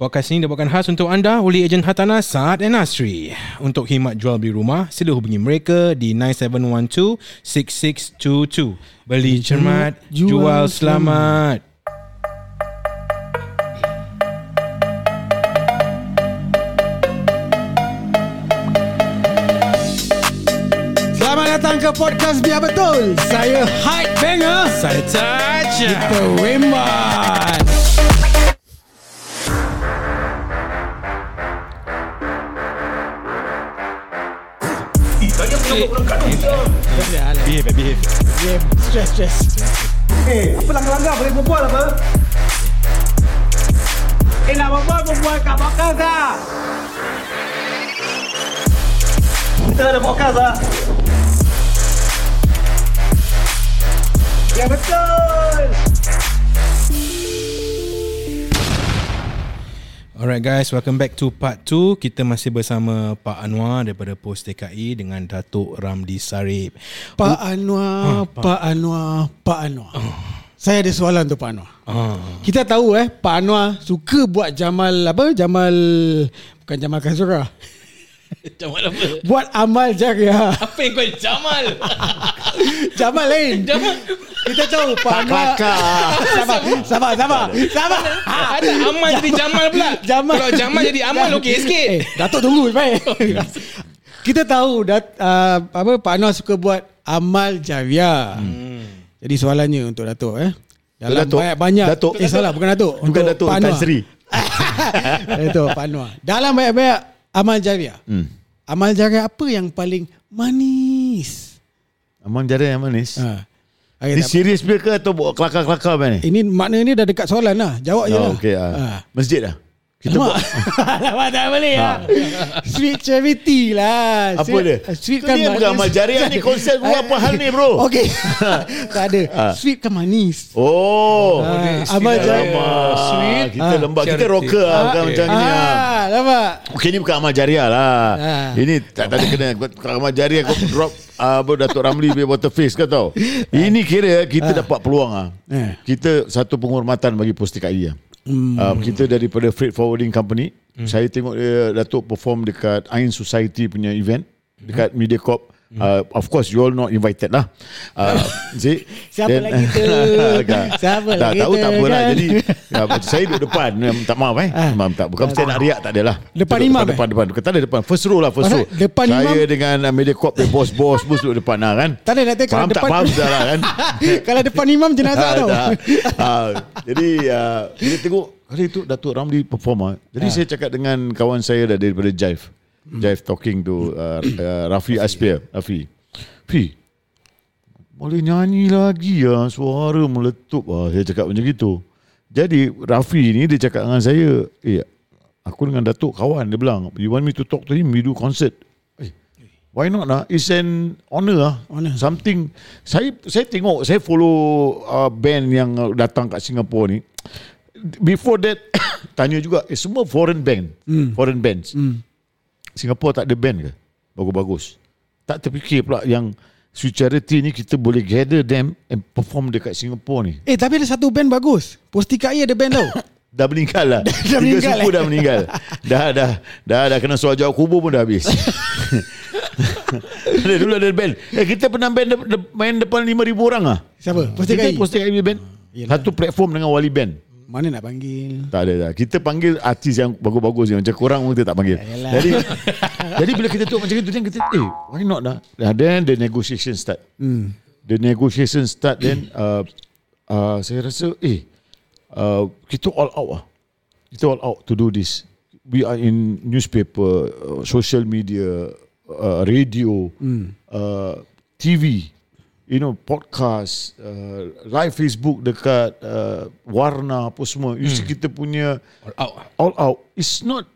Podcast ini dibuatkan khas untuk anda oleh ejen hartanah Saad and Asri. Untuk khidmat jual beli rumah, sila hubungi mereka di 9712-6622. Beli cermat, jual, jual selamat. Selamat datang ke podcast Biar Betul. Saya Hype Banger. Saya Taj. Kita Behave, behave. Yeah, stress, stress. Eh, apa langgar-langgar boleh berbual apa? Eh, nak berbual, berbual kat podcast lah. Kita ada podcast lah. Ya betul. Alright guys, welcome back to part 2. Kita masih bersama Pak Anwar daripada Pos TKI dengan Datuk Ramdi Sarip. Pak Anwar, Pak Anwar, Pak Anwar. Saya ada soalan untuk Pak Anwar. Ah. Kita tahu eh Pak Anwar suka buat Jamal apa? Jamal bukan Jamal Kasura. Jamal apa? Buat amal jaria. Apa yang kau Jamal? Jamal lain. Jamal. Kita tahu Pak Anwar. Sabar, sabar, sabar. Sabar. Ada Amal jadi Jamal pula. Jamal. Kalau Jamal jadi Amal okey sikit. Eh, Datuk tunggu baik. Kita tahu dat, uh, apa Pak Anwar suka buat amal jariah. Hmm. Jadi soalannya untuk Datuk eh. Dalam Datuk. banyak-banyak Datuk. Eh salah bukan Datuk Bukan Untuk Datuk Pak Tan Anwar. Sri Datuk Pak Anwar Dalam banyak-banyak amal jariah hmm. Amal jariah apa yang paling manis Amang jara yang manis ha. Okay, Ni tak- serius punya ke Atau kelakar-kelakar ni Ini makna ni dah dekat soalan lah Jawab je oh, lah okay, ha. ah. Masjid dah Kita Alamak. buat Alamak tak boleh lah. Sweet charity lah. Apa Sweet- dia? Sweet kan dia bukan amal jariah ni Konsep gua apa hal ni bro? Okay. Tak ada. Ah. Sweet kan manis. Oh. Ah, Amal jariah. Sweet. Kita Ah. lembab. Kita rocker lah Bukan macam ni lah Ah, nampak? Okey ni bukan amal jariah lah. Ah. Ini tak tak ada kena. Kalau amal jariah kau drop uh, apa Datuk Ramli punya water face kau tahu. Ini kira kita dapat peluang ah. Eh. Kita satu penghormatan bagi Pos TKI ah. Uh, kita daripada freight forwarding company. Saya tengok dia Datuk perform dekat Ain Society punya event dekat Mediacorp. Uh, of course you all not invited lah. Uh, see? Siapa Then- lagi tu? Siapa tak, lagi tahu tu, tak apa lah. kan? Jadi ya, saya duduk depan. Tak maaf eh. Ah. Maaf tak. Bukan saya nak riak tak adalah. Depan Duduk imam, depan, eh? depan, depan. Kata ada depan. First row lah, first row. Depan saya imam. dengan uh, Mediacorp, the bos-bos, bos duduk depan lah kan. Tak ada nak tengok Faham tak faham dah lah kan. Kalau depan imam jenazah Ah, tau. Ah, jadi uh, bila tengok hari itu Datuk Ramli perform ah. Jadi saya cakap dengan kawan saya dah daripada Jive. Jive talking to uh, uh, Rafi Aspir. Rafi. Fi. Boleh nyanyi lagi ya suara meletup ah saya cakap macam gitu. Jadi Rafi ni dia cakap dengan saya, "Eh, aku dengan Datuk kawan dia bilang, you want me to talk to him, we do concert." Eh, Why not lah? It's an honor lah. Honor. Something. Saya saya tengok, saya follow uh, band yang datang kat Singapore ni. Before that, tanya juga, eh, semua foreign band. Hmm. Foreign bands. Singapore tak ada band ke? Bagus-bagus. Tak terfikir pula yang Sweet Charity ni kita boleh gather them and perform dekat Singapore ni. Eh tapi ada satu band bagus Posti KI ada band tau Dah meninggal lah. Dah Tiga meninggal, suku eh? dah meninggal. dah, dah, dah, dah kena soal jawab kubur pun dah habis. ada dulu ada band. Eh, kita pernah band de- de- main depan 5,000 orang ah. Siapa? Posti Kita KI Posti KI band. Yelah. Satu platform dengan Wali Band. Mana nak panggil Tak ada dah. Kita panggil artis yang bagus-bagus yang macam korang pun kita tak panggil. Yalah. Jadi jadi bila kita tengok macam itu then kita eh why not dah. Dah then the negotiation start. hmm. The negotiation start then uh, uh, saya rasa eh uh, kita all out ah. Kita all out to do this. We are in newspaper, uh, social media, uh, radio, uh, TV, you know, podcast, uh, live Facebook dekat uh, Warna apa semua. You see kita punya All out. all out. It's not.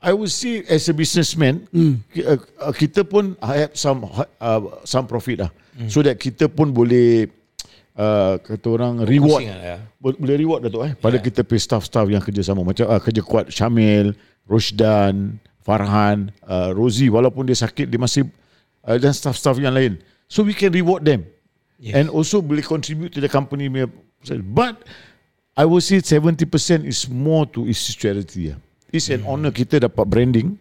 I would say as a businessman, ki- uh, uh, kita pun have some uh, some profit lah, so that kita pun boleh uh, kata orang reward lah, ya. Bo- boleh reward Datuk eh pada kita pay staff-staff yang kerja sama macam uh, kerja kuat Syamil, Rosdan, Farhan, uh, Rozi walaupun dia sakit dia masih uh, dan staff-staff yang lain. So we can reward them. Yes. And also boleh contribute to the company but I would say 70% is more to issue charity. Yeah. It's an Hmm. honor kita dapat branding.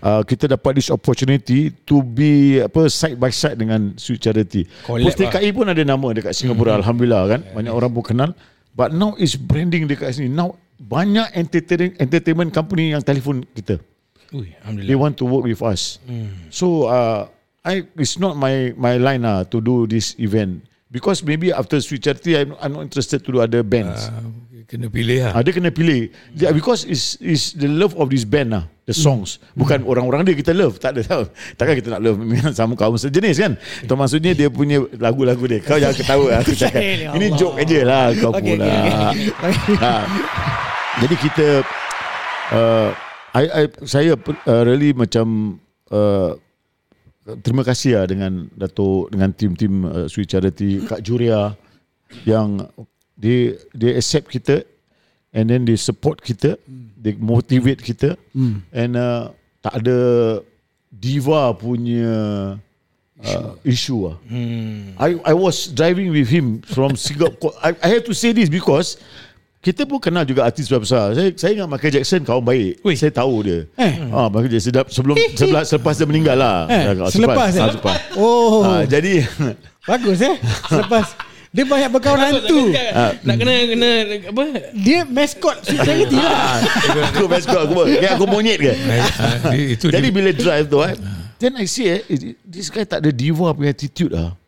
Uh, kita dapat this opportunity to be apa side by side dengan Sweet Charity. Collab Post TKI pun ada nama dekat Singapura Hmm. alhamdulillah kan. Banyak orang pun kenal. But now is branding dekat sini. Now banyak entertainment entertainment company yang telefon kita. Ui, They Alhamdulillah. want to work with us. So uh, I it's not my my line uh, to do this event. Because maybe after Sweet Charity I'm, I'm not interested to do other bands. Ah, kena pilih lah. Ah, dia kena pilih. Dia, because is is the love of this band lah the songs. Bukan orang-orang dia kita love. Tak ada tahu. Takkan kita nak love dengan sama kaum sejenis kan? Itu maksudnya dia punya lagu-lagu dia. Kau jangan ketawa aku cakap. Ya ini joke aja lah kau pula. okey, okey. ha. jadi kita uh, I, I, saya uh, really macam uh, terima kasih lah dengan Dato dengan tim-tim uh, Sweet Charity Kak Juria yang they they accept kita and then they support kita they motivate kita and uh, tak ada diva punya uh, issue lah Hmm. I I was driving with him from Singapore. I, I have to say this because kita pun kenal juga artis besar. Saya saya dengan Michael Jackson kawan baik. Ui. Saya tahu dia. Eh. Ah Michael Jackson sedap sebelum sebelah selepas dia meninggal lah. Eh, Ah, selepas eh? ah, selepas. Oh, Ah, jadi bagus eh. Selepas dia banyak berkawan hantu. Nak kena kena apa? Dia mascot Sweet Charity lah. aku best aku apa? Kayak aku monyet ke? Ah, dia- itu Jadi bila drive tu eh, then I see eh, eh, this guy tak ada diva punya attitude lah.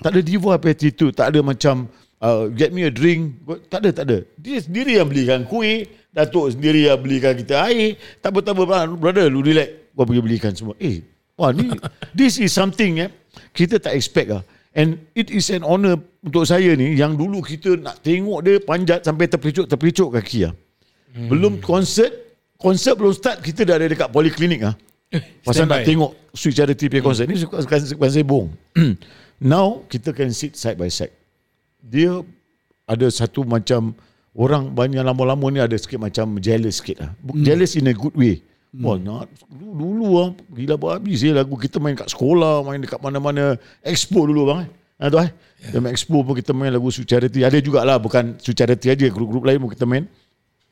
Tak ada diva punya attitude, tak ada macam uh, get me a drink, tak ada tak ada. Dia sendiri yang belikan kuih, Datuk sendiri yang belikan kita air. Tak apa tak apa brother, lu relax. Gua pergi belikan semua. Eh, wah ni this is something eh kita tak expect lah. And it is an honour untuk saya ni yang dulu kita nak tengok dia panjat sampai terpelicuk-terpelicuk kaki lah. Hmm. Belum konsert, konsert belum start kita dah ada dekat poliklinik ah. Pasal Standby. nak tengok Sweet Charity punya konsert ni suka suka sebong. Now kita can sit side by side. Dia ada satu macam orang banyak lama-lama ni ada sikit macam jealous sikit lah. Hmm. Jealous in a good way. Hmm. Wah, nak, dulu, dulu lah, gila habis je lagu kita main kat sekolah, main dekat mana-mana expo dulu bang. Eh. Ha, tu eh. Yeah. Dalam expo pun kita main lagu Sweet Charity. Ada jugalah bukan Sweet Charity aja, grup-grup lain pun kita main.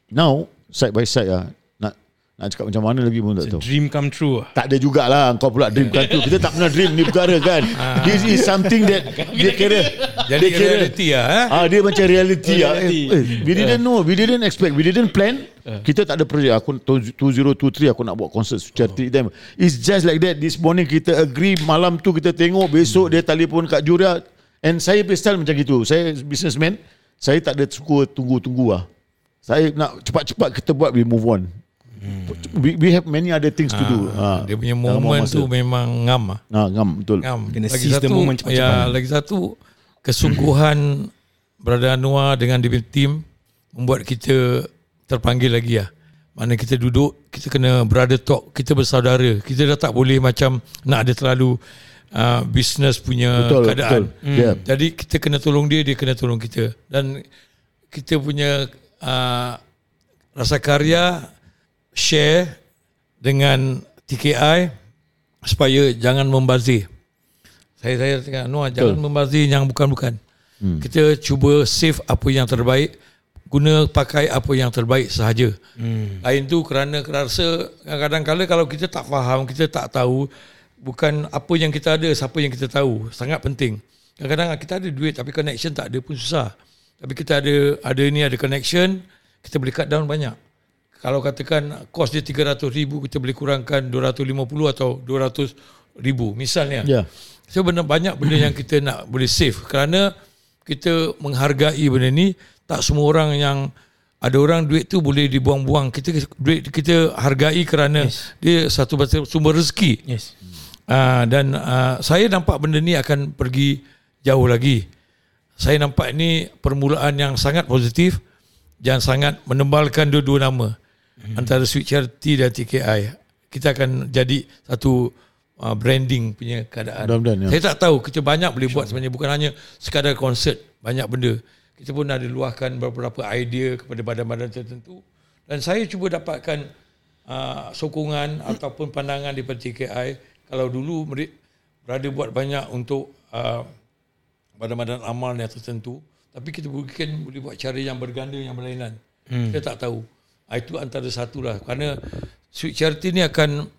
Now, side by side lah. Nak cakap macam mana lagi pun tak tahu. Dream come true. ah. Tak ada jugalah Kau pula dream kan tu Kita tak pernah dream ni perkara kan This is something that Dia kira jadi dia kira reality. Eh? Ah dia macam reality ah. Eh, we didn't know, we didn't expect, we didn't plan. Kita tak ada projek aku 2023 aku nak buat konsert charity them. It's just like that. This morning kita agree malam tu kita tengok besok dia telefon kat Juria and saya style macam gitu. Saya businessman, saya tak ada suka tunggu-tunggu lah. Saya nak cepat-cepat kita buat we move on. We, we have many other things to do. Ah, Ha. dia punya moment tu memang ngam lah. Ha, ngam betul. Ngam. Kena seize the moment cepat-cepat. Ya, lagi satu kesungguhan Brother Anwar dengan dia team membuat kita terpanggil lagi lah. Mana kita duduk, kita kena brother talk, kita bersaudara. Kita dah tak boleh macam nak ada terlalu uh, business punya Betul, keadaan. betul. Hmm. Yeah. Jadi kita kena tolong dia, dia kena tolong kita. Dan kita punya uh, rasa karya share dengan TKI supaya jangan membazir. Saya saya cakap Noah jangan membazir yang bukan-bukan. Hmm. Kita cuba save apa yang terbaik, guna pakai apa yang terbaik sahaja. Hmm. Lain tu kerana rasa kadang-kadang kalau kita tak faham, kita tak tahu bukan apa yang kita ada, siapa yang kita tahu, sangat penting. Kadang-kadang kita ada duit tapi connection tak ada pun susah. Tapi kita ada ada ni ada connection, kita boleh cut down banyak. Kalau katakan kos dia 300 ribu kita boleh kurangkan 250 atau 200 ribu misalnya. Ya. So benda banyak benda yang kita nak boleh save kerana kita menghargai benda ni tak semua orang yang ada orang duit tu boleh dibuang-buang kita duit kita hargai kerana yes. dia satu sumber rezeki Yes. uh, dan uh, saya nampak benda ni akan pergi jauh lagi saya nampak ini permulaan yang sangat positif dan sangat menembalkan dua-dua nama hmm. antara Sweet Charity dan TKI kita akan jadi satu uh, branding punya keadaan Mudah-mudahan, ya. saya tak tahu kita banyak boleh buat sebenarnya bukan hanya sekadar konsert banyak benda kita pun ada luahkan beberapa idea kepada badan-badan tertentu dan saya cuba dapatkan uh, sokongan ataupun pandangan daripada TKI kalau dulu mereka berada buat banyak untuk uh, badan-badan amal yang tertentu Tapi kita mungkin boleh buat cara yang berganda yang berlainan. Hmm. Kita tak tahu. Ah, Itu antara satu lah. Kerana Sweet Charity ni akan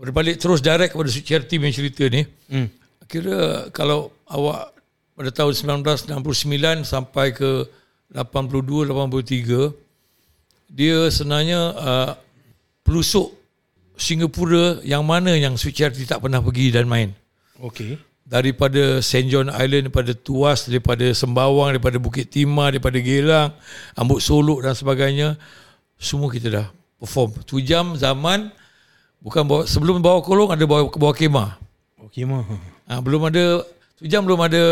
berbalik terus direct kepada Sweet Charity punya cerita ni. Hmm. Kira kalau awak pada tahun 1969 sampai ke 82 83 dia sebenarnya uh, pelusuk Singapura yang mana yang Sweet Charity tak pernah pergi dan main Okey. daripada St. John Island daripada Tuas daripada Sembawang daripada Bukit Timah daripada Gelang Ambut Solok dan sebagainya semua kita dah perform tu jam zaman bukan bawa, sebelum bawa kolong ada bawa bawa kemah Okey mah. ha, belum ada tu jam belum ada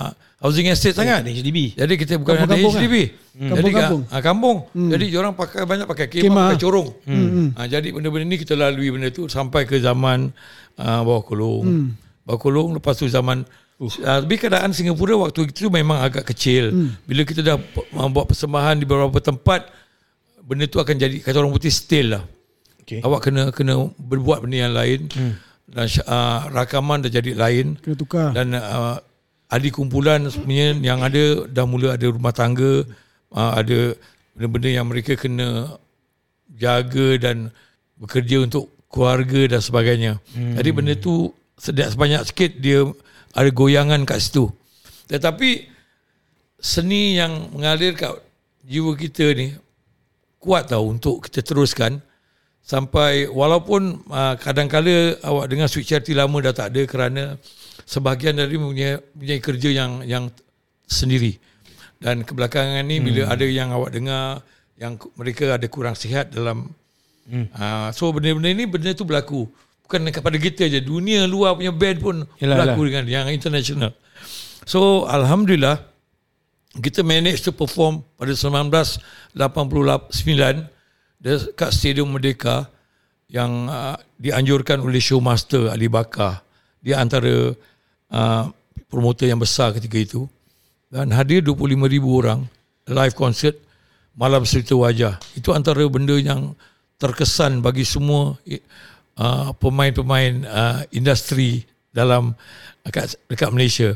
ha, housing estate sangat Ada HDB. jadi kita bukan ada Kampung-kampung HDB. Hmm. Jadi Kampung-kampung. ah, kampung. Hmm. Jadi orang pakai banyak pakai kemah, Kemah. pakai corong. Hmm. Ah, jadi benda-benda ni kita lalui benda tu sampai ke zaman ah, bawah kolong. Hmm. Bawah kolong lepas tu zaman uh. tapi keadaan Singapura waktu itu memang agak kecil. Hmm. Bila kita dah ah, buat persembahan di beberapa tempat benda tu akan jadi kata orang putih stale lah. Okey. Awak kena kena berbuat benda yang lain. Hmm. Dan uh, rakaman dah jadi lain Kena tukar. dan uh, ahli kumpulan sebenarnya yang ada dah mula ada rumah tangga uh, ada benda-benda yang mereka kena jaga dan bekerja untuk keluarga dan sebagainya. Hmm. Jadi benda tu sedap sebanyak sikit dia ada goyangan kat situ. Tetapi seni yang mengalir kat jiwa kita ni kuat tau untuk kita teruskan. Sampai walaupun uh, kadang-kala awak dengar Sweet Charity lama dah tak ada kerana sebahagian dari punya punya kerja yang yang sendiri. Dan kebelakangan ni hmm. bila ada yang awak dengar yang mereka ada kurang sihat dalam hmm. uh, so benda-benda ni benda tu berlaku. Bukan kepada kita je dunia luar punya band pun Yalah, berlaku dengan yang international. So alhamdulillah kita manage to perform pada 1989 dekat Stadium Merdeka yang uh, dianjurkan oleh showmaster Ali Bakar. Dia antara uh, promotor yang besar ketika itu. Dan hadir 25,000 orang live concert malam cerita wajah. Itu antara benda yang terkesan bagi semua uh, pemain-pemain uh, industri dalam dekat, dekat Malaysia.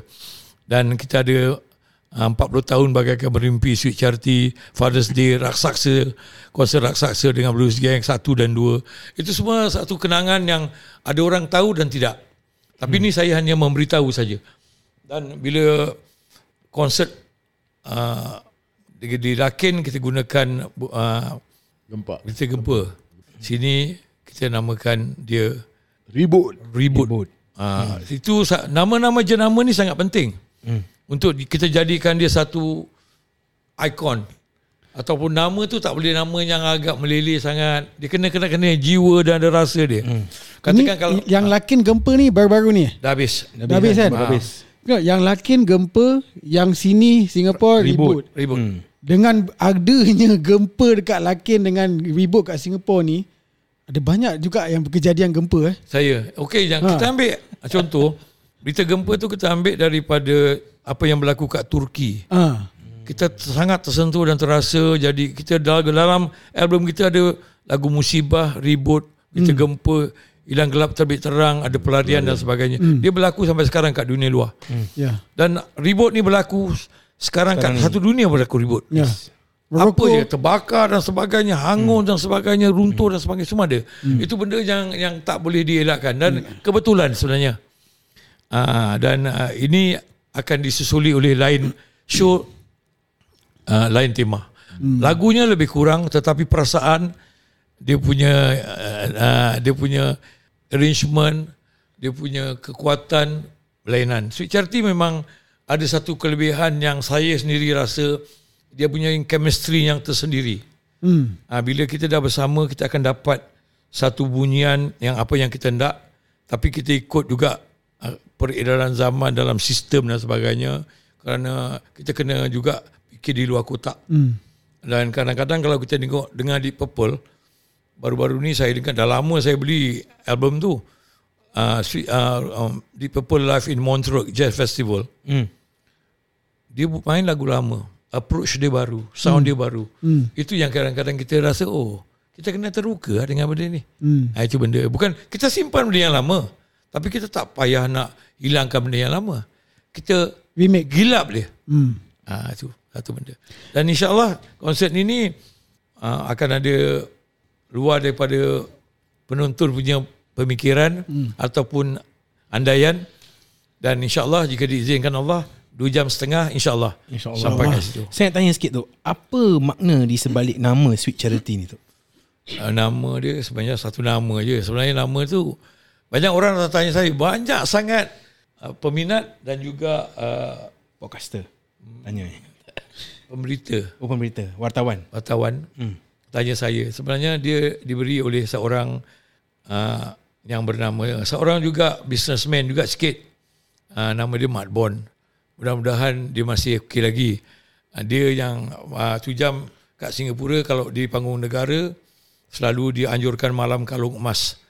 Dan kita ada uh, 40 tahun bagaikan bermimpi Sweet Charity, Father's Day, Raksasa, konser Raksasa dengan Blues Gang 1 dan 2. Itu semua satu kenangan yang ada orang tahu dan tidak. Tapi hmm. ni saya hanya memberitahu saja. Dan bila konsert uh, di, di Rakin kita gunakan uh, Gempak. kita gempa. Sini kita namakan dia Ribut. reboot. reboot. Uh, hmm. Itu nama-nama jenama ni sangat penting. Hmm. Untuk kita jadikan dia satu ikon. Ataupun nama tu tak boleh nama yang agak meleleh sangat. Dia kena kena kena jiwa dan ada rasa dia. Hmm. Katakan Ni, kalau yang lakin gempa ni baru-baru ni. dah habis. Dah habis kan? Dah habis. Tengok, yang lakin gempa, yang sini Singapore ribut. Reboot. Hmm. Dengan adanya gempa dekat lakin dengan ribut kat Singapore ni, ada banyak juga yang kejadian gempa eh. Saya. Okey, yang Ha. kita ambil contoh berita gempa tu kita ambil daripada apa yang berlaku kat Turki. Ah. kita sangat tersentuh dan terasa jadi kita dalam, dalam album kita ada lagu musibah ribut kita hmm. gempa hilang gelap terbit terang ada pelarian dan sebagainya hmm. dia berlaku sampai sekarang kat dunia luar hmm. Ya. dan ribut ni berlaku sekarang, kat satu dunia berlaku ribut Ya. apa je terbakar dan sebagainya hangus hmm. dan sebagainya runtuh dan sebagainya semua ada hmm. itu benda yang yang tak boleh dielakkan dan hmm. kebetulan sebenarnya uh, dan uh, ini akan disusuli oleh lain show uh, lain tema hmm. lagunya lebih kurang tetapi perasaan dia punya uh, uh, dia punya arrangement dia punya kekuatan berlainan Sweet Charity memang ada satu kelebihan yang saya sendiri rasa dia punya chemistry yang tersendiri. Hmm. Ha, bila kita dah bersama kita akan dapat satu bunyian yang apa yang kita hendak tapi kita ikut juga uh, peredaran zaman dalam sistem dan sebagainya kerana kita kena juga fikir di luar kotak. Hmm. Dan kadang-kadang kalau kita tengok dengar di Purple baru-baru ni saya dengar dah lama saya beli album tu uh, Sweet- uh, um, di Purple Live in Montreux Jazz Festival Hmm. dia main lagu lama approach dia baru sound hmm. dia baru Hmm. itu yang kadang-kadang kita rasa oh kita kena terluka lah dengan benda ni Hmm. ha, itu benda bukan kita simpan benda yang lama tapi kita tak payah nak hilangkan benda yang lama kita Remake. gilap dia Hmm. Ah itu satu benda. Dan insyaallah konsert ini uh, akan ada luar daripada penonton punya pemikiran hmm. ataupun andaian dan insyaallah jika diizinkan Allah dua jam setengah insyaallah InsyaAllah. sampai kat situ. Saya nak tanya sikit tu, apa makna di sebalik nama Sweet Charity ni tu? Uh, nama dia sebenarnya satu nama je. Sebenarnya nama tu banyak orang dah tanya saya banyak sangat uh, peminat dan juga uh, Podcaster. Tanya ni. pemberita Oh pemberita, wartawan. wartawan Hmm. tanya saya sebenarnya dia diberi oleh seorang uh, yang bernama seorang juga businessman juga sikit uh, nama dia Mat Bon mudah-mudahan dia masih okey lagi uh, dia yang uh, tu jam kat Singapura kalau di panggung negara selalu dianjurkan malam kalung emas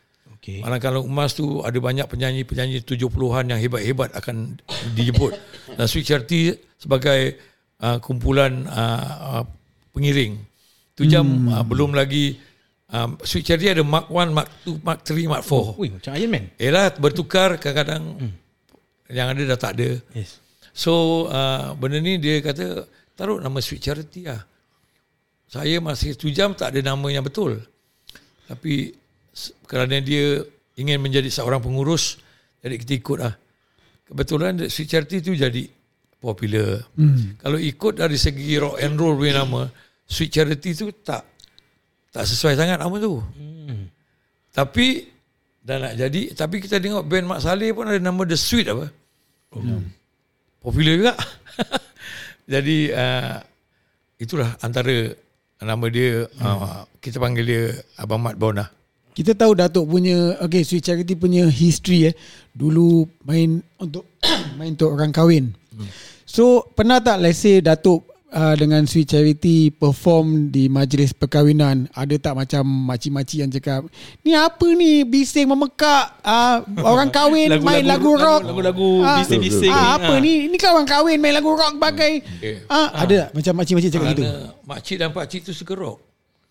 Okey. Malam Kalung Emas tu ada banyak penyanyi-penyanyi 70-an yang hebat-hebat akan dijemput. Dan Sweet Charity sebagai uh, kumpulan uh, uh, pengiring. Tu jam hmm. uh, belum lagi um, Sweet Charity ada Mark 1, Mark 2, Mark 3, Mark 4. Ui, macam Iron Man. Yalah bertukar kadang-kadang hmm. yang ada dah tak ada. Yes. So uh, benda ni dia kata taruh nama Sweet Charity lah. Saya masih tu jam tak ada nama yang betul. Tapi kerana dia ingin menjadi seorang pengurus, jadi kita ikut lah. Kebetulan Sweet Charity tu jadi popular. Hmm. Kalau ikut dari segi rock and roll punya nama, Sweet Charity tu tak tak sesuai sangat nama tu. Hmm. Tapi dah nak jadi, tapi kita tengok band Mak Saleh pun ada nama The Sweet apa. Popular juga. jadi uh, itulah antara nama dia uh, kita panggil dia Abang Mat Bon lah. Kita tahu Datuk punya okay Sweet Charity punya history eh. Dulu main untuk main untuk orang kahwin. So pernah tak let's say Datuk uh, dengan Sweet Charity perform di majlis perkahwinan ada tak macam makcik-makcik yang cakap ni apa ni bising memekak uh, orang kahwin Lagu-lagu- main lagu rock lagu-lagu Ah, bising-bising ah, ni. apa Ah. ni ni kan orang kahwin main lagu rock bagai Okay. ah, ada tak macam makcik-makcik cakap gitu makcik dan pakcik tu suka rock.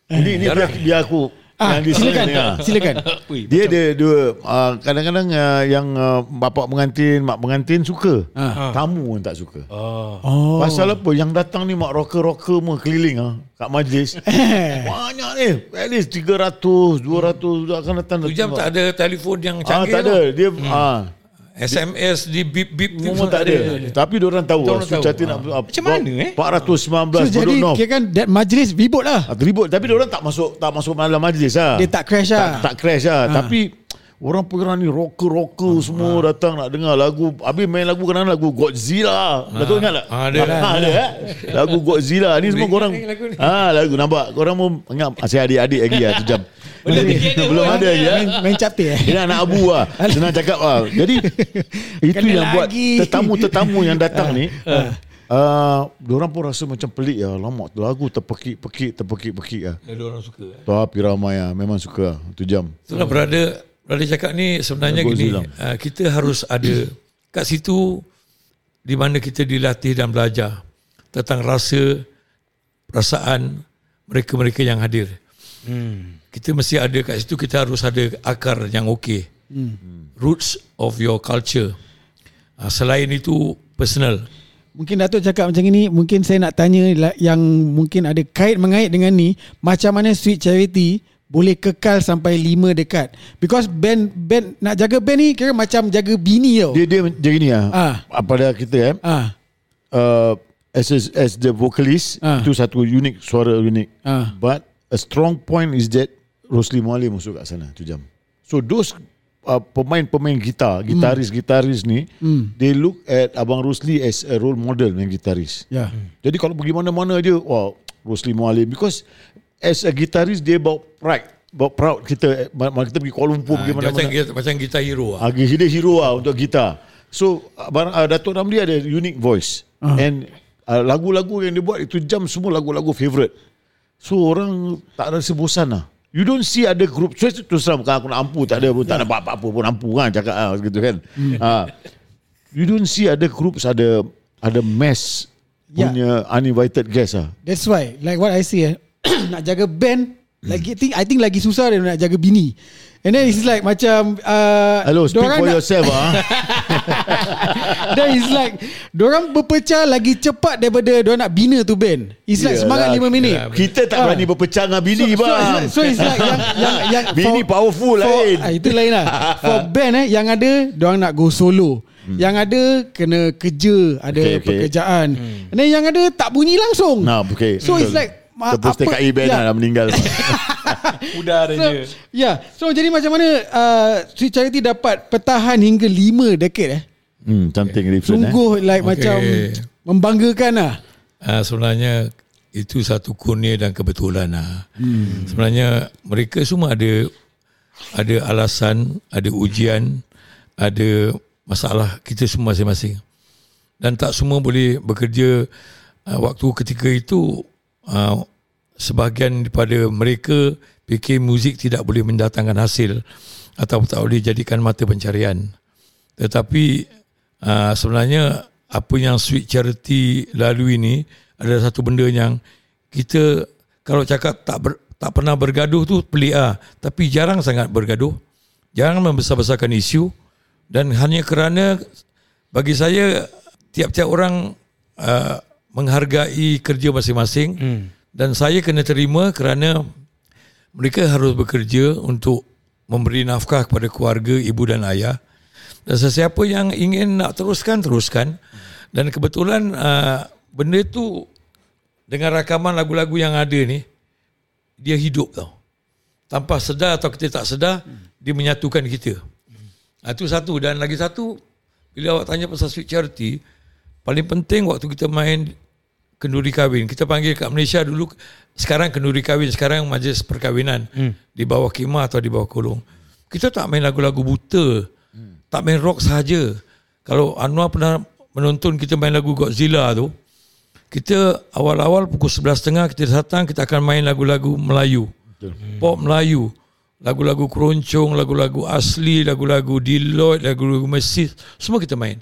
Ini ni biar, biar aku ah, yang di silakan sini, ah. silakan Ui, Dia ada dua uh, kadang-kadang uh, yang uh, bapak pengantin, mak pengantin suka. Ah. Tamu pun tak suka. Oh. oh Pasal apa yang datang ni mak rocker-rocker semua keliling ah kat majlis. Banyak ni. At least 300, 200 sudah akan datang. Tu jam tak ada telefon yang Ah, canggih tak ada. Dia ah SMS di bip bip semua tak ada. Tapi dia orang tahu Diorang ah, tahu. Sucati nak ah, Macam mana, eh? 419 so, Bedok jadi North. kira kan that majlis ribut lah Ah, ribut tapi dia orang tak masuk tak masuk dalam majlis lah. Dia tak crash lah. Tak, tak crash lah. Tapi orang pengeran ni rocker-rocker semua datang nak dengar lagu. Habis main lagu kadang lagu Godzilla. Datuk ingat tak? Ah, ada. Ah, ada eh? Lagu Godzilla. Ni semua korang. lagu. Ah, lagu nampak. Korang pun ingat masih adik-adik lagi lah tu jam. Belum ada lagi eh. main, main capte eh Dia anak abu lah Senang cakap lah Jadi Itu Kena yang buat lagi. Tetamu-tetamu yang datang ni Uh, diorang pun rasa macam pelik ya. Lama tu lagu terpekik-pekik, terpekik-pekik. Ada orang suka. Tapi ramai lah. Memang suka. Tu jam. Itulah berada berada cakap ni sebenarnya gini. Uh, kita harus ada kat situ di mana kita dilatih dan belajar tentang rasa perasaan mereka-mereka yang hadir. Hmm. Kita mesti ada kat situ kita harus ada akar yang okey. Hmm. Roots of your culture. Uh, selain itu personal. Mungkin Datuk cakap macam ini Mungkin saya nak tanya la- Yang mungkin ada kait mengait dengan ni Macam mana Sweet Charity Boleh kekal sampai 5 dekat Because band band Nak jaga band ni Kira macam jaga bini tau Dia dia dia gini lah. Ah. Pada kita eh. Ah, Uh, as as the vocalist Ah. itu satu unik suara unik. Ah. But a strong point is that Rosli Mualim masuk kat sana tu jam. So those uh, pemain-pemain gitar, gitaris-gitaris ni, Hmm. they look at Abang Rosli as a role model yang gitaris. Ya Jadi kalau pergi mana-mana je, wah, Rosli Mualim. Because as a guitarist, dia bawa pride. Bawa proud kita. Mana kita pergi Kuala Lumpur, pergi Uh, macam mana-mana. macam kita hero lah. Ah, dia hero lah untuk gitar. So, barang, uh, Datuk Ramli ada unique voice. Uh. And uh, lagu-lagu yang dia buat itu jam semua lagu-lagu favourite. So, orang tak rasa bosan lah. You don't see ada group. So, Terus terang bukan aku nak ampu Tak ada pun Tak nak apa-apa pun ampu kan Cakap lah gitu kan. Uh, You don't see ada groups Ada Ada mass Yeah. Punya uninvited guest lah. That's why Like what I say eh, Nak jaga band Lagi think I think lagi susah dia nak jaga bini. And then it's like macam uh, Hello, speak for nak- yourself ah. Then it's like Diorang berpecah lagi cepat Daripada diorang nak bina tu band It's like Yelah, semangat 5 minit Kita tak Ah. berani berpecah dengan bini so, so, bang. so it's like yang, yang, yang Bini powerful lain. ah, Itu lain lah For band eh Yang ada Diorang nak go solo Yang ada Kena kerja Ada Okay, okay. pekerjaan And then yang ada Tak bunyi langsung Nah, okay. So it's Betul. like ma- Tepus apa- TKI band ya. lah dah meninggal. Udah ada So, je. yeah. So jadi macam mana uh, Sweet Charity dapat Pertahan hingga 5 decade eh hmm, something different eh. Sungguh like Okay. macam Membanggakan lah Uh, sebenarnya itu satu kurnia dan kebetulan lah. Hmm. Sebenarnya mereka semua ada ada alasan, ada ujian, ada masalah kita semua masing-masing. Dan tak semua boleh bekerja uh, waktu ketika itu uh, sebahagian daripada mereka fikir muzik tidak boleh mendatangkan hasil atau tak boleh jadikan mata pencarian. Tetapi uh, sebenarnya apa yang Sweet Charity lalui ini adalah satu benda yang kita kalau cakap tak ber, tak pernah bergaduh tu pelik ah tapi jarang sangat bergaduh jangan membesar-besarkan isu dan hanya kerana bagi saya tiap-tiap orang uh, menghargai kerja masing-masing hmm. Dan saya kena terima kerana mereka harus bekerja untuk memberi nafkah kepada keluarga ibu dan ayah. Dan sesiapa yang ingin nak teruskan teruskan. Dan kebetulan uh, benda tu dengan rakaman lagu-lagu yang ada ni dia hidup tau. Tanpa sedar atau kita tak sedar dia menyatukan kita. Itu satu. Dan lagi satu bila awak tanya pasal sweet charity paling penting waktu kita main kenduri kahwin. Kita panggil kat Malaysia dulu sekarang kenduri kahwin. Sekarang majlis perkahwinan. Hmm. di bawah khemah atau di bawah kolong. Kita tak main lagu-lagu buta. Hmm. tak main rock sahaja. Kalau Anwar pernah menonton kita main lagu Godzilla tu kita awal-awal pukul 11.30 kita datang kita akan main lagu-lagu Melayu. Pop Melayu. Lagu-lagu keroncong lagu-lagu asli lagu-lagu Deloitte lagu-lagu Mesis semua kita main.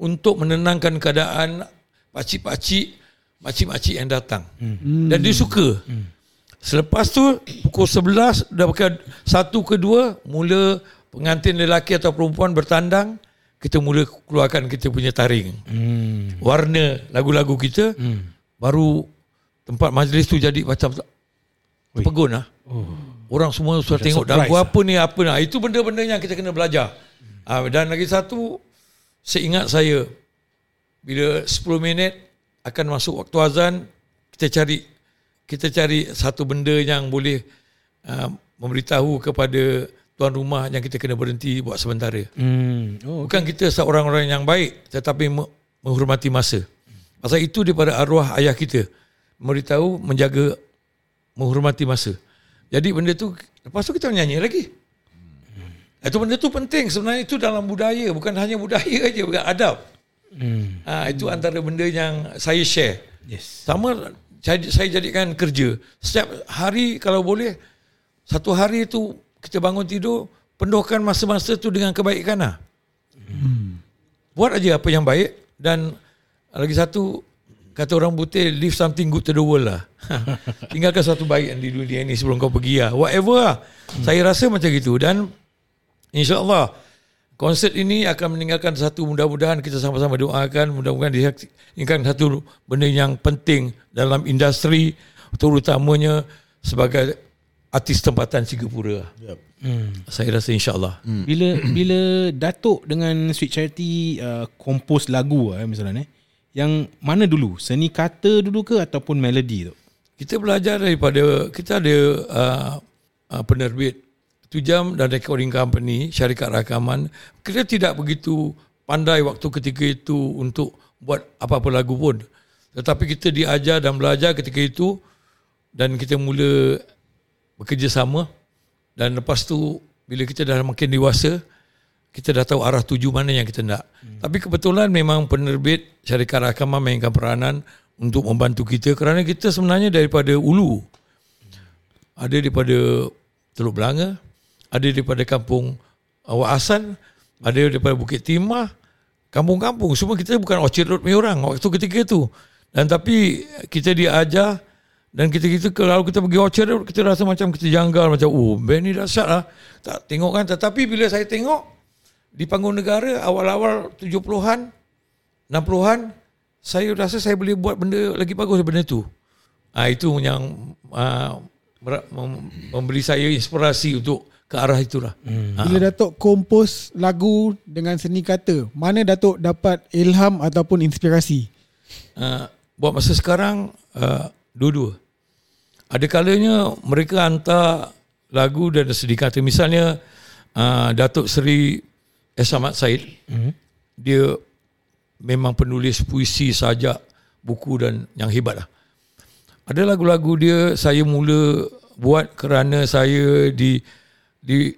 Untuk menenangkan keadaan pakcik-pakcik makcik-makcik yang datang hmm. dan dia suka hmm. selepas tu pukul 11 dah bukan satu ke dua mula pengantin lelaki atau perempuan bertandang kita mula keluarkan kita punya taring Hmm. warna lagu-lagu kita Hmm. baru tempat majlis tu jadi macam pegun lah. Oh. Orang semua sudah tengok surprise lagu apa ni apa nah. Itu benda-benda yang kita kena belajar. Ah, dan lagi satu seingat saya bila 10 minit akan masuk waktu azan kita cari kita cari satu benda yang boleh uh, memberitahu kepada tuan rumah yang kita kena berhenti buat sementara. Hmm. Oh, Bukan kita seorang orang yang baik tetapi me- menghormati masa. Pasal itu daripada arwah ayah kita memberitahu menjaga menghormati masa. Jadi benda tu lepas tu kita nyanyi lagi. Itu benda tu penting sebenarnya itu dalam budaya bukan hanya budaya aja bukan adab. Hmm. Ha, itu antara benda yang saya share. Yes. Sama saya, saya jadikan kerja. Setiap hari kalau boleh satu hari tu kita bangun tidur penuhkan masa-masa tu dengan kebaikan lah. Hmm. Buat aja apa yang baik dan lagi satu kata orang putih leave something good to the world lah. Tinggalkan satu baik di dunia ini sebelum kau pergi lah. Whatever lah. Hmm. Saya rasa macam gitu dan insyaallah konsert ini akan meninggalkan satu mudah-mudahan kita sama-sama doakan mudah-mudahan dihasilkan satu benda yang penting dalam industri terutamanya sebagai artis tempatan Singapura. Yep. Hmm. Saya rasa insyaAllah. Hmm. Bila bila Datuk dengan Sweet Charity uh, compose lagu eh, misalnya eh, yang mana dulu? Seni kata dulu ke ataupun melodi tu? Kita belajar daripada kita ada uh, uh, penerbit Tujam dan recording company, syarikat rakaman. Kita tidak begitu pandai waktu ketika itu untuk buat apa-apa lagu pun. Tetapi kita diajar dan belajar ketika itu dan kita mula bekerjasama dan lepas tu bila kita dah makin dewasa kita dah tahu arah tuju mana yang kita nak. Hmm. Tapi kebetulan memang penerbit syarikat rakaman mainkan peranan untuk membantu kita kerana kita sebenarnya daripada Ulu. Ada daripada Teluk Belanga, ada daripada kampung Awak Asan, ada daripada Bukit Timah, kampung-kampung. Semua kita bukan Orchard Road punya orang waktu ketika itu. Dan tapi kita diajar Dan kita-kita kalau kita pergi Orchard Road, kita rasa macam kita janggal macam oh band ni dahsyat lah. Tak tengok kan tetapi bila saya tengok di panggung negara awal-awal 70-an 60-an saya rasa saya boleh buat benda lagi bagus daripada tu. Ah itu yang mem- memberi saya inspirasi untuk ke arah itulah. Hmm. Bila Datuk kompos lagu dengan seni kata, mana Datuk dapat ilham ataupun inspirasi? uh, buat masa sekarang uh, dua-dua. Ada kalanya mereka hantar lagu dan sedih kata. Misalnya uh, Datuk Seri S. Ahmad Said, mm-hmm. dia memang penulis puisi sajak, buku dan yang hebat lah. Ada lagu-lagu dia saya mula buat kerana saya di di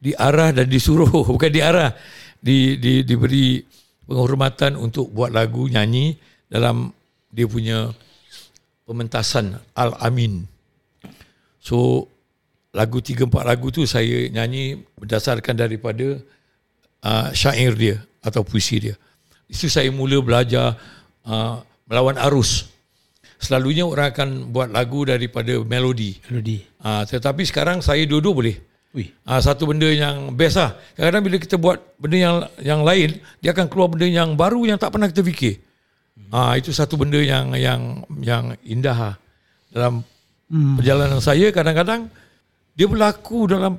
diarah dan disuruh bukan diarah di di diberi penghormatan untuk buat lagu nyanyi dalam dia punya pementasan Al Amin. So lagu tiga empat lagu tu saya nyanyi berdasarkan daripada uh, syair dia atau puisi dia. Itu saya mula belajar uh, melawan arus. Selalunya orang akan buat lagu daripada melodi. Melodi. Uh, tetapi sekarang saya dua-dua boleh. Ah satu benda yang best lah. Kadang-kadang bila kita buat benda yang yang lain, dia akan keluar benda yang baru yang tak pernah kita fikir. Ah itu satu benda yang yang yang indah lah. dalam hmm. perjalanan saya kadang-kadang dia berlaku dalam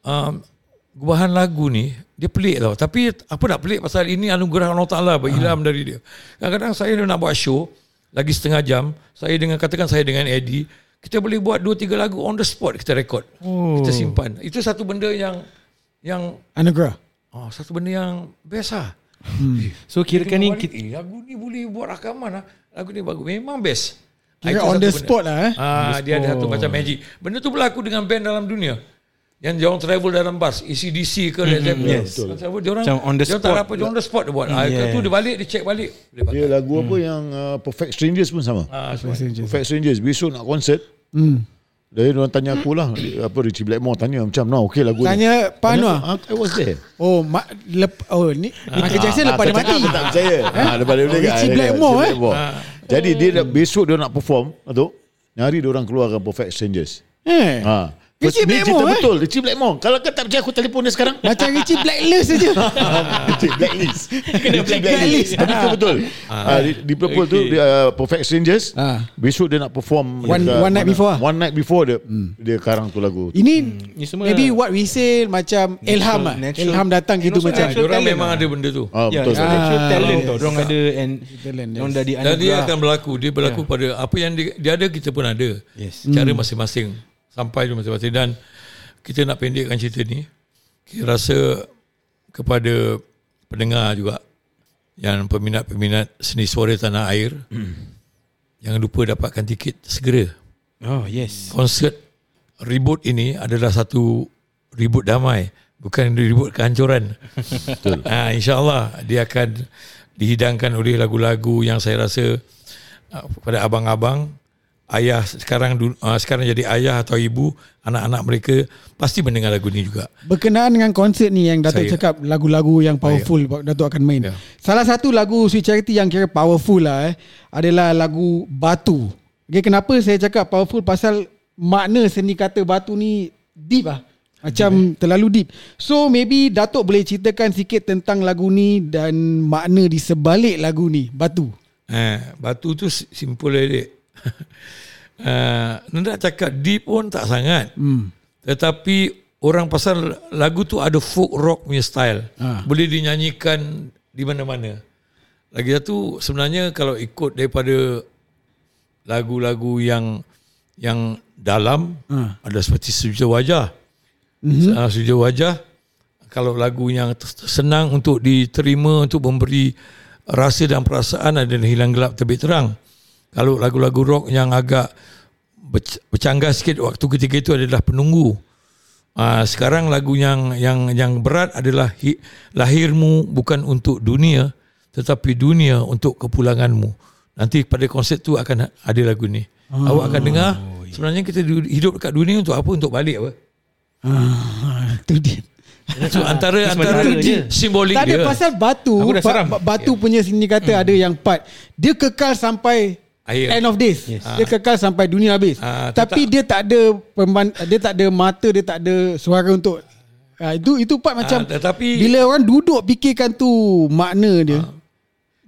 um, gubahan lagu ni dia pelik tau. Tapi apa nak pelik pasal ini anugerah Allah Taala berilham dari dia. Kadang-kadang saya nak buat show lagi setengah jam, saya dengan katakan saya dengan Eddie kita boleh buat dua tiga lagu on the spot kita rekod. Oh. Kita simpan. Itu satu benda yang yang Anugerah. oh, satu benda yang best lah. So kirakan ni Tengok kita, eh, lagu ni boleh buat rakaman lah. Lagu ni bagus. Memang best. Ah, Kira on the benda. spot lah eh. Ah, dia ada satu macam magic. Benda tu berlaku dengan band dalam dunia. Yang dia orang travel dalam bus, ACDC ke Led Zeppelin. yes. Macam dia orang Macam on the dia tak spot. ada apa, dia on the spot dia buat. Ah, Yeah. tu dia balik, dia check balik. Dia. Dia lagu apa yang uh, Perfect Strangers pun sama. Ah, so, Perfect Strangers besok nak konsert. Hmm. Dia orang tanya aku lah apa Richie Blackmore tanya macam nah okey lagu ni. Tanya Pak Anwar. Ah, I was there. Oh, ma, lep, oh ni Michael Jackson lepas dia mati. aku tak percaya. Ah, lepas dia boleh Richie Blackmore, eh? Jadi dia dah- besok dia nak perform, tu. Nyari dia orang keluarkan Perfect Strangers. Eh. Ha. Richie Blackmore, eh? betul, Richie Blackmore. Kalau kau tak percaya aku telefon dia sekarang. Macam Richie Blacklist saja. Richie Blacklist. Kena Richie blacklist. Tapi itu betul. Ah, di, di Liverpool tu dia uh, Perfect Strangers. Ah. Besok dia nak perform One- one night mana- before? One night before dia dia karang tu lagu. Ini ni semua maybe what we say macam ilham lah. natural- Ilham datang gitu macam. natural Diorang talent memang lah. ada benda tu. Ya, betul. natural talent yes. tau. Diorang ada and diorang Dan dia akan berlaku. Dia berlaku pada apa yang dia, ada kita pun ada. Cara masing-masing sampai tu masing-masing dan kita nak pendekkan cerita ni. Kita rasa kepada pendengar juga yang peminat-peminat seni suara tanah air jangan lupa dapatkan tiket segera. Oh yes. Konsert ribut ini adalah satu ribut damai bukan ribut kehancuran. Betul. Ha, InsyaAllah dia akan dihidangkan oleh lagu-lagu yang saya rasa uh, pada abang-abang ayah sekarang uh, sekarang jadi ayah atau ibu anak-anak mereka pasti mendengar lagu ni juga. Berkenaan dengan konsert ni yang Datuk Saya- cakap lagu-lagu yang powerful Datuk akan main. Ya. Salah satu lagu Sweet Charity yang kira powerful lah eh adalah lagu Batu. Okay, kenapa saya cakap powerful pasal makna seni kata batu ni deep lah. Macam terlalu deep. So maybe Datuk boleh ceritakan sikit tentang lagu ni dan makna di sebalik lagu ni, Batu. Eh, batu tu si- simple adik. uh, nak cakap deep pun tak sangat. Hmm. Tetapi orang pasal lagu tu ada folk rock punya style. Ah. Boleh dinyanyikan di mana-mana. Lagi satu sebenarnya kalau ikut daripada lagu-lagu yang yang dalam Ah. ada seperti sejuta wajah. Mm-hmm. Sejuta wajah kalau lagu yang senang untuk diterima untuk memberi rasa dan perasaan adalah hilang gelap terbit terang. Kalau lagu-lagu rock yang agak bercanggah sikit waktu ketika itu adalah penunggu. Uh, sekarang lagu yang yang yang berat adalah hi, lahirmu bukan untuk dunia tetapi dunia untuk kepulanganmu. Nanti pada konsert tu akan ada lagu ni. Oh. Awak akan dengar sebenarnya kita du- hidup dekat dunia untuk apa? Untuk balik apa? Ah, tu dia. So antara antara je. simbolik Tak ada dia. pasal batu Aku dah ba- Batu punya sini kata ada yang part Dia kekal sampai Akhir. end of days. Yes. Dia kekal sampai dunia habis. Ah, Tapi tetap- dia tak ada pemban, dia tak ada mata, dia tak ada suara untuk Ah, itu itu part macam tetapi- bila orang duduk fikirkan tu makna dia.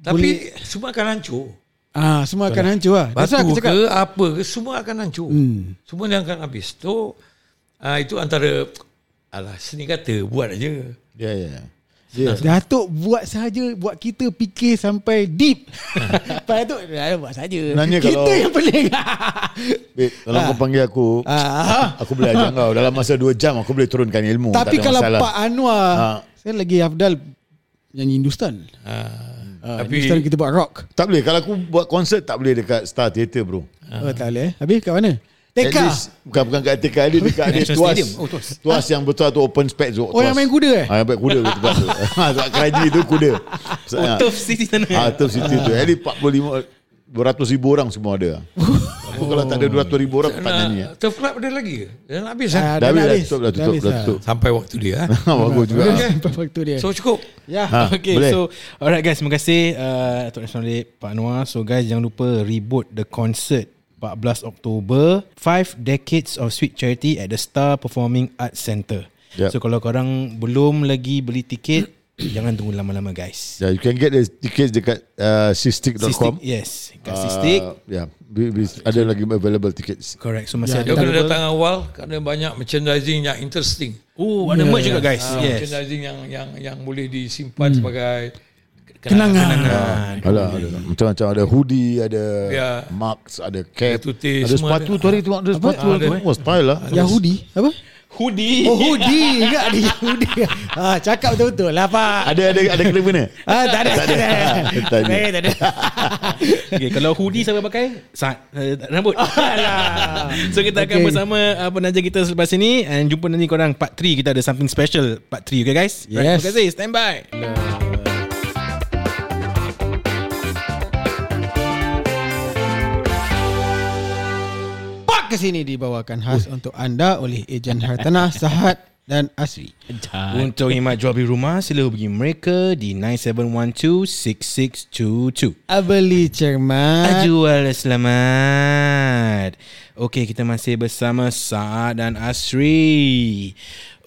Tapi semua akan hancur. Ah, semua akan hancur lah. Batu aku cakap, ke apa ke semua akan hancur. Hmm. Semua yang akan habis. Tu uh, itu antara alah seni kata buat aja. Ya, ya. Ya. Datuk buat saja buat kita fikir sampai deep. Pak Datuk "Ah, buat saja. Sebenarnya kita kalau- yang pening. Babe, kalau kau panggil aku, Ah. aku boleh ajar kau. Dalam masa 2 jam, aku boleh turunkan ilmu. Tapi kalau masalah. Pak Anwar, Ha. saya lagi Afdal nyanyi Hindustan. Uh, Ah, Hindustan kita buat rock. Tak boleh. Kalau aku buat konsert, tak boleh dekat Star Theatre, bro. Oh, tak boleh eh. Habis kat mana? At Teka. least, bukan bukan kat TK dia dekat dia National tuas. Stadium. Oh, tuas. Tuas yang betul tu open space tu. Oh, yang main kuda eh? Ah, yang main kuda tu tempat tu. Ha, sebab keraji tu kuda. Oh, Turf City sana. Ah, Turf City tu. Jadi 45 200 ribu orang semua ada. Apa kalau tak ada 200 ribu orang tak nyanyi. ah? Turf Club ada lagi ke? Dah nak habis Ah, kan? Dah dah habis dah habis. tutup dah Dah tutup dah lah. tutup. Sampai waktu dia. ah. Bagus juga. Waktu dia. So cukup. Ya. Ha, okay, boleh. so alright guys, terima kasih uh, Datuk Nasional Pak Anwar. So guys, jangan lupa reboot the concert 14 Oktober 5 Decades of Sweet Charity at the Star Performing Arts Centre. Yep. So kalau korang belum lagi beli tiket, jangan tunggu lama-lama guys. Yeah, you can get the tickets dekat uh, sistik.com. Sistik, yes. Kat Sistik. Uh, yeah, ada lagi available tickets. Correct. So masih Dia ada kena datang awal kerana banyak merchandising yang interesting. Oh, ada merch juga guys. Ah, yes. Merchandising yang yang yang boleh disimpan sebagai Kenangan. Kenangan. Alah, ada macam-macam ada hoodie, ada Ya. marks, ada cap, Ada tutis, ada sepatu ada. tu hari tu ada sepatu Ada. tu. Oh, style lah. Yahudi. Apa? Hoodie. Oh, hoodie. Enggak ada Yahudi. Ah, cakap betul-betul lah, Pak. Ada ada ada kena mana? Ah, tak ada. Tak ada. Tak ada. Eh, tak ada. okay, kalau hoodie siapa pakai? Sat, uh, rambut. so kita akan Okay. bersama uh, penaja kita selepas ini and jumpa nanti korang part 3 kita ada something special part 3 okay guys? Right, Yes. terima kasih. Stand by. Pak ke sini dibawakan khas untuk anda oleh ejen hartanah Sahat dan Asri. Untuk khidmat jual beli rumah sila hubungi mereka di 9712-6622. Abeli cermat. Ajual selamat. Okey, kita masih bersama Saad dan Asri.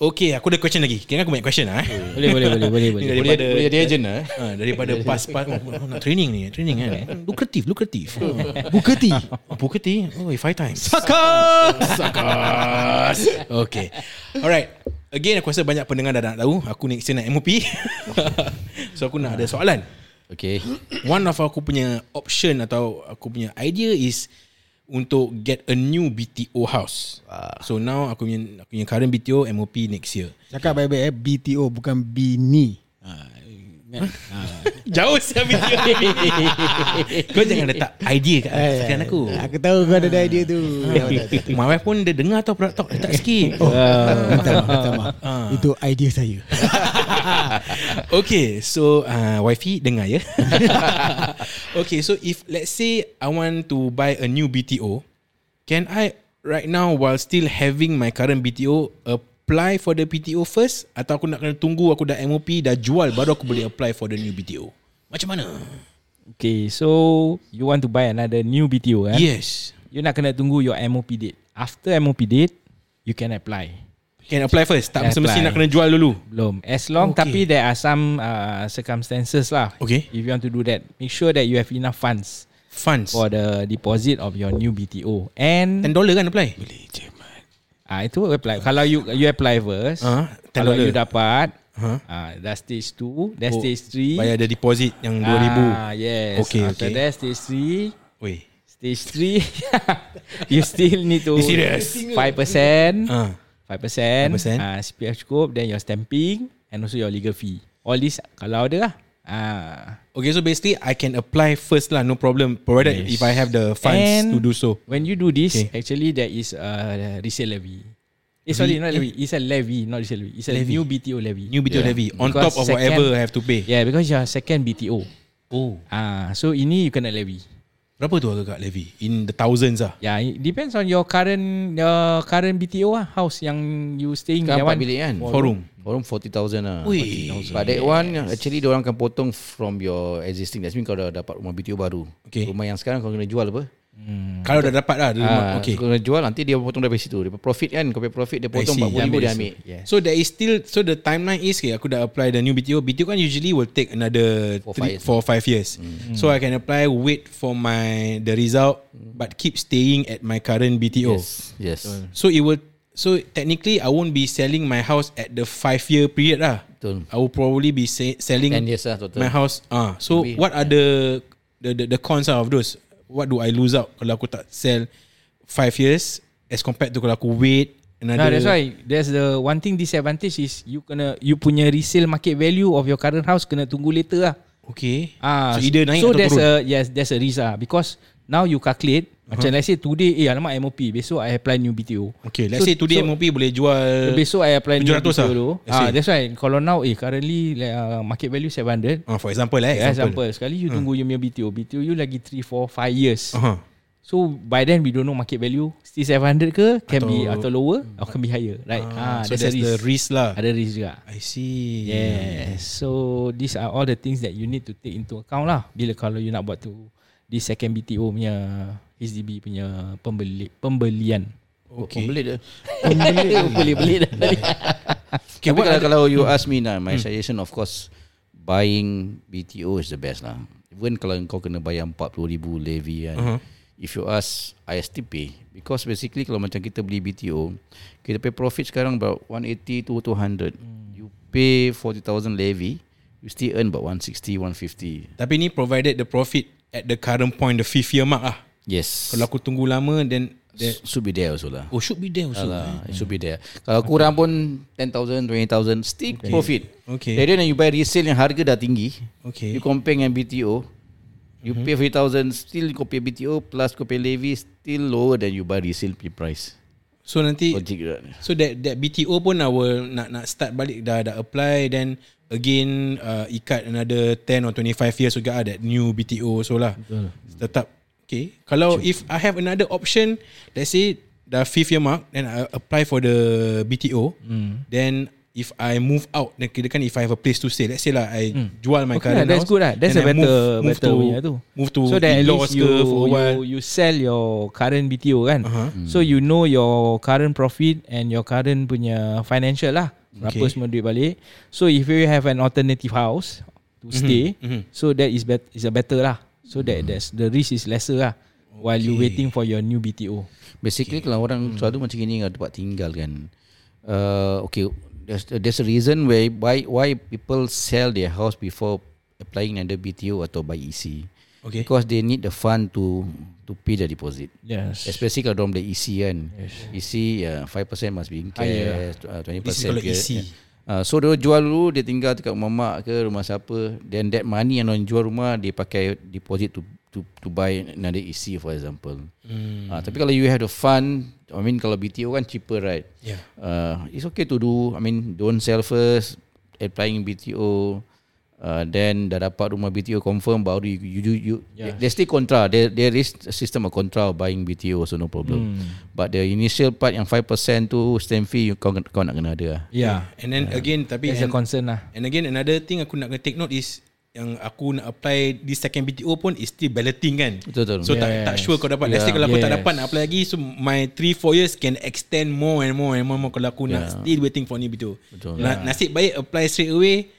Okey, aku ada question lagi. Kira aku banyak question lah eh. Boleh boleh boleh boleh Ni boleh. daripada Boleh, boleh jadi agent lah. eh. Ha, daripada pas-pas oh, oh, nak training ni, training kan. Lukratif, lukratif. Buketi. Oh, Buketi. Oh, five times. Sakas. Sakas. Okay. Alright. Again, aku rasa banyak pendengar dah nak tahu. Aku next year nak MOP. so, aku nak ada soalan. Okay. One of aku punya option atau aku punya idea is untuk get a new BTO house. So now aku punya aku punya current BTO MOP next year. Cakap baik-baik eh. BTO bukan bini. Jauh siap BTO. Kau jangan letak idea kat sekian aku. Aku tahu kau ada idea tu. My wife pun dia dengar tau product talk Letak sikit Minta maaf, minta maaf. Itu idea saya. Okay So uh, Wifey dengar ya Okay so if Let's say I want to buy a new BTO Can I Right now While still having My current BTO Apply for the BTO first Atau aku nak kena tunggu Aku dah MOP Dah jual Baru aku boleh apply For the new BTO Macam mana Okay, so you want to buy another new BTO kan? Yes You nak kena tunggu your MOP date. After MOP date, you can apply. Can apply first Tak apply. nak kena jual dulu Belum. As long Okay. tapi there are some uh, circumstances lah. Okay. If you want to do that, make sure that you have enough funds Funds for the deposit of your new BTO. And $10 kan apply ah itu apply. Kalau you you apply first, Ah, kalau $10. you dapat, Huh? ah dah stage 2, dah Oh, stage 3. Bayar ada deposit Yang 2000 Ah, yes. Okay, After okay. that stage 3, Weh Stage 3 You still need to serious? 5% Ah. 5% 5%. uh, CPF cukup Then your stamping And also your legal fee All this Kalau ada lah ah. Okay, so basically I can apply first lah, no problem. Provided Yes. if I have the funds And to do so. When you do this Okay. Actually there is a resale levy Eh sorry not levy It's a levy Not resale levy It's a Levy. new BTO levy New BTO Yeah. levy on Because top of second- whatever I have to pay. Yeah because your second BTO Oh. Ah, So ini you kena levy Berapa tu agak levy? In the thousands lah. Yeah, it depends on your current your current BTO lah house yang you staying Kan that one. bilik kan Forum. Forum 40,000 lah Ui. But that one Actually orang akan potong From your existing That means kau dah dapat rumah BTO baru Okay. Rumah yang sekarang kau kena jual apa Kalau dah dapat lah. dia Ah, okay. Kena jual Nanti dia potong dari situ Dia profit kan Kau profit Dia potong see. 40 ribu Dia ambil ambil yes. So there is still so the timeline is okay, aku dah apply the new BTO. BTO kan usually will take another Four, three, five years. four five years. So I can apply, wait for my the result, but keep staying at my current BTO. Yes Yes So it will so technically I won't be selling my house at the five year period lah. Betul I will probably be say, selling 10 years lah total my house. Ah, so Maybe, what are the, the the the cons of those? What do I lose out kalau aku tak sell five years as compared to kalau aku wait Nah, another? that's why there's the one thing disadvantage is you kena you punya resale market value of your current house kena tunggu later lah. Okay. Ah, so either naik so atau there's turun. a yes, there's a risk lah because now you calculate uh-huh. macam let's say today eh alamak MOP besok I apply new BTO. Okay, let's so, say today so, MOP boleh jual Besok I apply new 700 BTO lah. dulu. Ah, that's why kalau now eh currently like, uh, market value 700. Ah, for example eh, Yeah, example. example. Sekali you tunggu you punya BTO. BTO you lagi 3, 4, 5 years. Uh-huh. So by then we don't know market value still 700 ke can Atau- be atau lower or can be higher. Right. Ah, Ah, so there's that's a the risk risk. lah. Ada risk juga. I see. Yes. So these are all the things that you need to take into account lah bila kalau you nak buat tu di second BTO punya HDB punya pembeli pembelian. Okay. Pembelit dia? Beli-beli dah tadi. okay, Tapi kalau, kalau you ask me nah, My suggestion of course Buying BTO is the best lah. Even kalau kau kena bayar 40 ribu levy kan uh-huh. If you ask I still pay. Because basically kalau macam kita beli BTO Kita pay profit sekarang about 180 to 200 You pay 40,000 levy You still earn about 160, 150 Tapi ni provided the profit at the current point the fifth year mark ah. Yes Kalau aku tunggu lama then that, Should be there also lah oh should be there also. Alah, it should be there. Kalau kurang pun 10,000, 20,000 still okay. profit. Okay. Jadi when you buy resale yang harga dah tinggi, Okay. you compare dengan BTO, you pay 50,000 still kau pay BTO plus kau pay levy still lower than you buy resale price. So nanti. So that that BTO pun I will nak nak start balik dah dah apply then again uh, ikat another 10 or 25 years juga ah, that new BTO so lah. Betul. Tetap okay. Kalau if I have another option, let's say the fifth year mark, then I apply for the BTO. Mm. Then if I move out, then kira kan if I have a place to stay, let's say lah I mm. jual my Okay current lah, that's house, good lah. That's a then I better move, move better to, tu. Move to so that at least you, you you sell your current BTO kan. Uh-huh. So you know your current profit and your current punya financial lah. Berapa Okay. semua duit balik. So if you have an alternative house to stay, mhm. so that is bet is a better lah. So that that's the risk is lesser lah. While you waiting for your new BTO. Basically okay. kalau orang selalu macam ni ada tempat tinggal kan. Uh, okay, there's there's a reason why why why people sell their house before applying under BTO atau buy EC. Okay. Because they need the fund to to pay the deposit. Yes. Especially kalau dorang beli EC kan. Yes. EC uh, 5% must be in cash, uh, 20% This is ke- EC. Uh, so dia jual dulu dia tinggal dekat rumah mak ke rumah siapa then that money yang orang jual rumah dia pakai deposit to to to buy another EC for example. Hmm. Uh, tapi kalau you have the fund I mean kalau BTO kan cheaper right. Yeah. Uh, it's okay to do I mean don't sell first applying BTO Uh, then dah dapat rumah BTO confirm baru you you, you, you yeah. there's still contra there there is a system of contra of buying BTO so no problem mm. but the initial part yang 5% tu stamp fee you, kau kau nak kena ada lah. Yeah. And then again tapi That's a and, concern lah. and again another thing aku nak kena take note is yang aku nak apply di second BTO pun is still balloting kan. Betul, betul. So tak tak sure kau dapat. Let's say Yeah. kalau aku tak Yes. dapat nak apply lagi so my 3 4 years can extend more and more and more, more kalau aku nak still waiting for ni BTO. Betul. Na, nasib baik apply straight away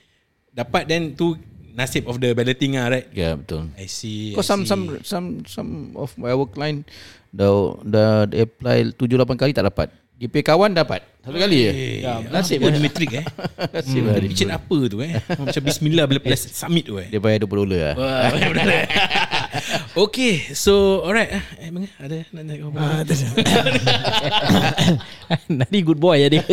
dapat then tu nasib of the balloting lah right. yeah betul I see. Because I some see. some some some of my our client dah dah they apply 7 8 kali tak dapat. Dia pay kawan dapat. Satu kali je. Ya, nasib pun metrik eh. Nasib dia. Picit apa tu eh? Macam bismillah bila press submit tu eh. Dia bayar 20 dolar lah. okay, so alright. Eh, Bang, ada nak nak apa? Nanti good boy ya dia.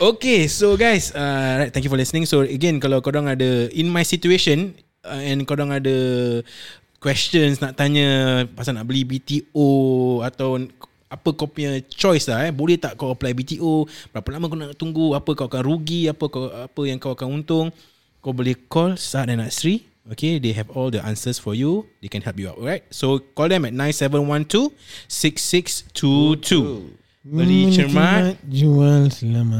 Okay, so guys, uh, right, thank you for listening. So again, kalau korang ada in my situation uh, and korang ada questions nak tanya pasal nak beli BTO atau apa kau punya choice lah eh. Boleh tak kau apply BTO? Berapa lama kau nak tunggu? Apa kau akan rugi? Apa kau apa yang kau akan untung? Kau boleh call Saad dan Asri Okay, they have all the answers for you. They can help you out, right? So call them at 9712 6622. Beri cermat. Jual selamat.